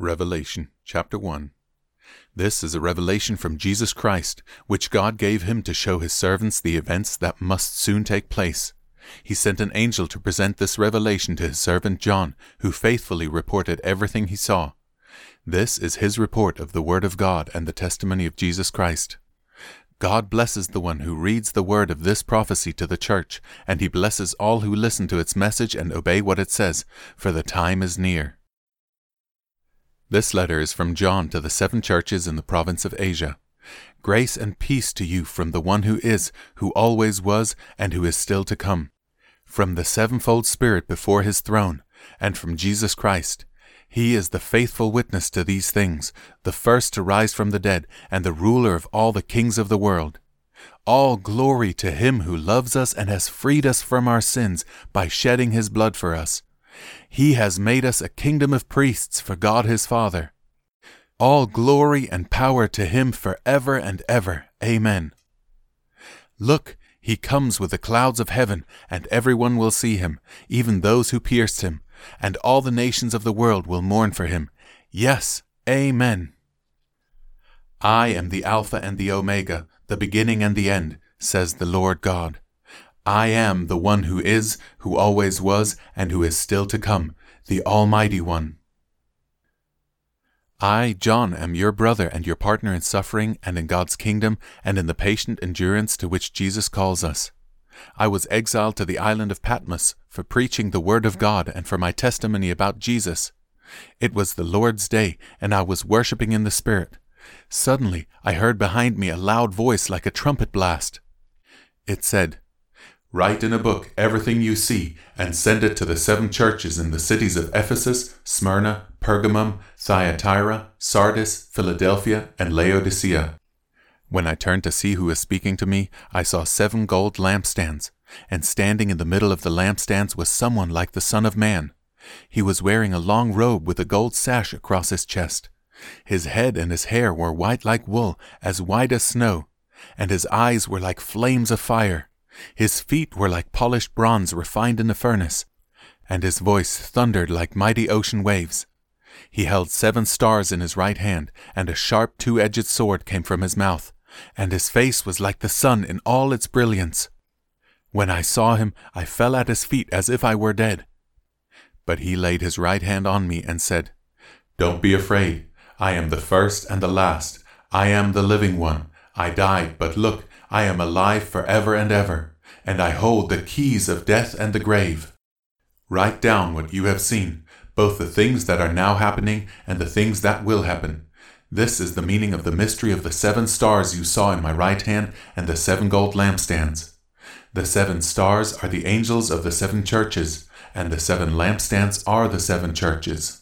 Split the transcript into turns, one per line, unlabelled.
Revelation chapter 1 This is a revelation from Jesus Christ, which God gave him to show his servants the events that must soon take place. He sent an angel to present this revelation to his servant John, who faithfully reported everything he saw. This is his report of the Word of God and the testimony of Jesus Christ. God blesses the one who reads the word of this prophecy to the church, and he blesses all who listen to its message and obey what it says, for the time is near. This letter is from John to the seven churches in the province of Asia. Grace and peace to you from the one who is, who always was, and who is still to come, from the sevenfold Spirit before his throne, and from Jesus Christ. He is the faithful witness to these things, the first to rise from the dead, and the ruler of all the kings of the world. All glory to him who loves us and has freed us from our sins by shedding his blood for us he has made us a kingdom of priests for God his Father. All glory and power to him for ever and ever. Amen. Look, he comes with the clouds of heaven, and everyone will see him, even those who pierced him, and all the nations of the world will mourn for him. Yes, Amen. I am the Alpha and the Omega, the beginning and the end, says the Lord God. I am the one who is, who always was, and who is still to come, the Almighty One. I, John, am your brother and your partner in suffering and in God's kingdom and in the patient endurance to which Jesus calls us. I was exiled to the island of Patmos for preaching the Word of God and for my testimony about Jesus. It was the Lord's day, and I was worshipping in the Spirit. Suddenly I heard behind me a loud voice like a trumpet blast. It said, Write in a book everything you see and send it to the seven churches in the cities of Ephesus, Smyrna, Pergamum, Thyatira, Sardis, Philadelphia, and Laodicea. When I turned to see who was speaking to me, I saw seven gold lampstands, and standing in the middle of the lampstands was someone like the Son of Man. He was wearing a long robe with a gold sash across his chest. His head and his hair were white like wool, as white as snow, and his eyes were like flames of fire. His feet were like polished bronze refined in the furnace, and his voice thundered like mighty ocean waves. He held seven stars in his right hand, and a sharp two edged sword came from his mouth, and his face was like the sun in all its brilliance. When I saw him, I fell at his feet as if I were dead. But he laid his right hand on me and said, Don't be afraid. I am the first and the last. I am the living one. I died, but look, I am alive for ever and ever, and I hold the keys of death and the grave. Write down what you have seen, both the things that are now happening and the things that will happen. This is the meaning of the mystery of the seven stars you saw in my right hand and the seven gold lampstands. The seven stars are the angels of the seven churches, and the seven lampstands are the seven churches.